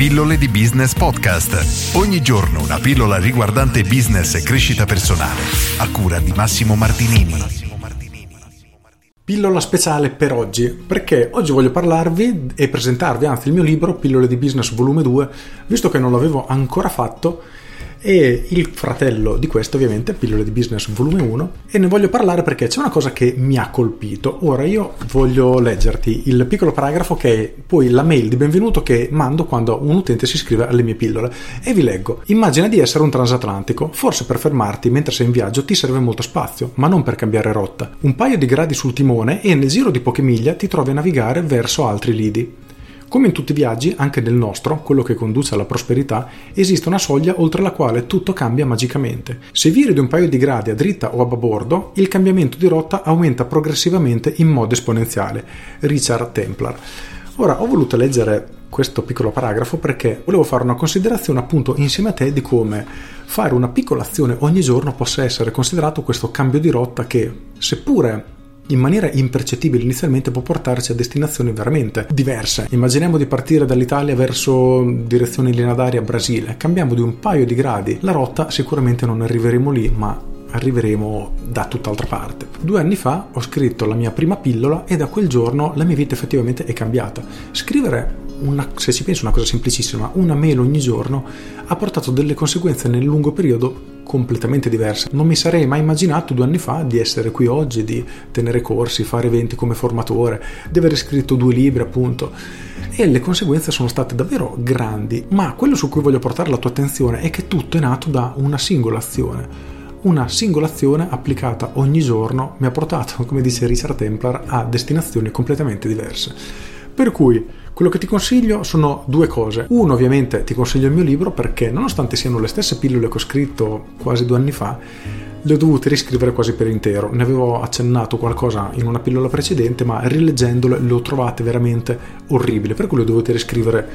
Pillole di Business Podcast. Ogni giorno una pillola riguardante business e crescita personale. A cura di Massimo Martinini. Pillola speciale per oggi, perché oggi voglio parlarvi e presentarvi anzi il mio libro Pillole di Business volume 2, visto che non l'avevo ancora fatto e il fratello di questo ovviamente Pillole di Business volume 1 e ne voglio parlare perché c'è una cosa che mi ha colpito. Ora io voglio leggerti il piccolo paragrafo che è poi la mail di benvenuto che mando quando un utente si iscrive alle mie pillole. E vi leggo. Immagina di essere un transatlantico. Forse per fermarti mentre sei in viaggio ti serve molto spazio ma non per cambiare rotta. Un paio di gradi sul timone e nel giro di poche miglia ti trovi a navigare verso altri lidi come in tutti i viaggi, anche nel nostro, quello che conduce alla prosperità, esiste una soglia oltre la quale tutto cambia magicamente. Se viri di un paio di gradi a dritta o a babordo, il cambiamento di rotta aumenta progressivamente in modo esponenziale. Richard Templar. Ora ho voluto leggere questo piccolo paragrafo perché volevo fare una considerazione appunto insieme a te di come fare una piccola azione ogni giorno possa essere considerato questo cambio di rotta che, seppure in maniera impercettibile inizialmente può portarci a destinazioni veramente diverse. Immaginiamo di partire dall'Italia verso direzione linea d'aria Brasile, cambiamo di un paio di gradi la rotta, sicuramente non arriveremo lì, ma arriveremo da tutt'altra parte. Due anni fa ho scritto la mia prima pillola e da quel giorno la mia vita effettivamente è cambiata. Scrivere una, se ci penso una cosa semplicissima, una mail ogni giorno ha portato delle conseguenze nel lungo periodo completamente diverse. Non mi sarei mai immaginato due anni fa di essere qui oggi, di tenere corsi, fare eventi come formatore, di aver scritto due libri appunto. E le conseguenze sono state davvero grandi, ma quello su cui voglio portare la tua attenzione è che tutto è nato da una singola azione una singola azione applicata ogni giorno mi ha portato, come dice Richard Templar, a destinazioni completamente diverse. Per cui quello che ti consiglio sono due cose. Uno, ovviamente, ti consiglio il mio libro perché, nonostante siano le stesse pillole che ho scritto quasi due anni fa, le ho dovute riscrivere quasi per intero. Ne avevo accennato qualcosa in una pillola precedente, ma rileggendole le ho trovate veramente orribili, per cui le ho dovute riscrivere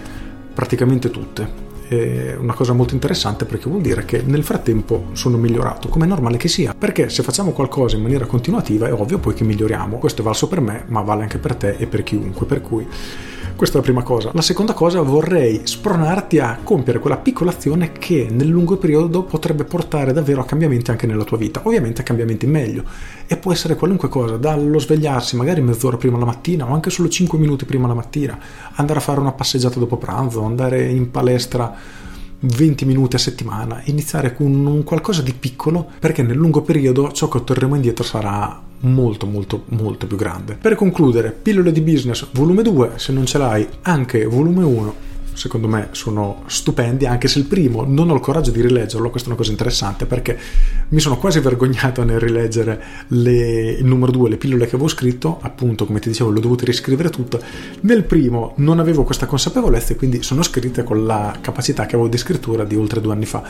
praticamente tutte è una cosa molto interessante perché vuol dire che nel frattempo sono migliorato, come è normale che sia, perché se facciamo qualcosa in maniera continuativa è ovvio poi che miglioriamo, questo è valso per me, ma vale anche per te e per chiunque, per cui questa è la prima cosa. La seconda cosa vorrei spronarti a compiere quella piccola azione che nel lungo periodo potrebbe portare davvero a cambiamenti anche nella tua vita. Ovviamente a cambiamenti in meglio. E può essere qualunque cosa, dallo svegliarsi magari mezz'ora prima la mattina o anche solo 5 minuti prima la mattina, andare a fare una passeggiata dopo pranzo, andare in palestra 20 minuti a settimana, iniziare con un qualcosa di piccolo perché nel lungo periodo ciò che otterremo indietro sarà molto molto molto più grande. Per concludere, pillole di business volume 2, se non ce l'hai anche volume 1, secondo me sono stupendi, anche se il primo non ho il coraggio di rileggerlo, questa è una cosa interessante perché mi sono quasi vergognato nel rileggere le, il numero 2, le pillole che avevo scritto, appunto come ti dicevo l'ho dovuto riscrivere tutto, nel primo non avevo questa consapevolezza e quindi sono scritte con la capacità che avevo di scrittura di oltre due anni fa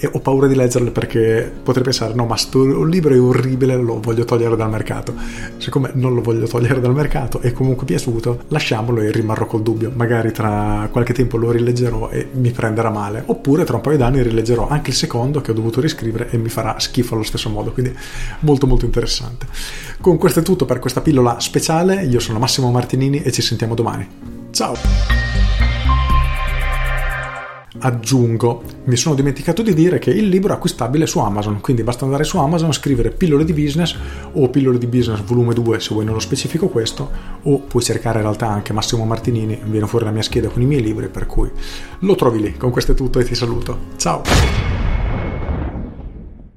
e ho paura di leggerle perché potrei pensare no ma sto libro è orribile lo voglio togliere dal mercato. Siccome non lo voglio togliere dal mercato e comunque piaciuto lasciamolo e rimarrò col dubbio. Magari tra qualche tempo lo rileggerò e mi prenderà male. Oppure tra un paio d'anni rileggerò anche il secondo che ho dovuto riscrivere e mi farà schifo allo stesso modo. Quindi molto molto interessante. Con questo è tutto per questa pillola speciale. Io sono Massimo Martinini e ci sentiamo domani. Ciao aggiungo, mi sono dimenticato di dire che il libro è acquistabile su Amazon, quindi basta andare su Amazon, scrivere pillole di business o pillole di business volume 2 se vuoi nello specifico questo, o puoi cercare in realtà anche Massimo Martinini, viene fuori la mia scheda con i miei libri, per cui lo trovi lì. Con questo è tutto e ti saluto. Ciao!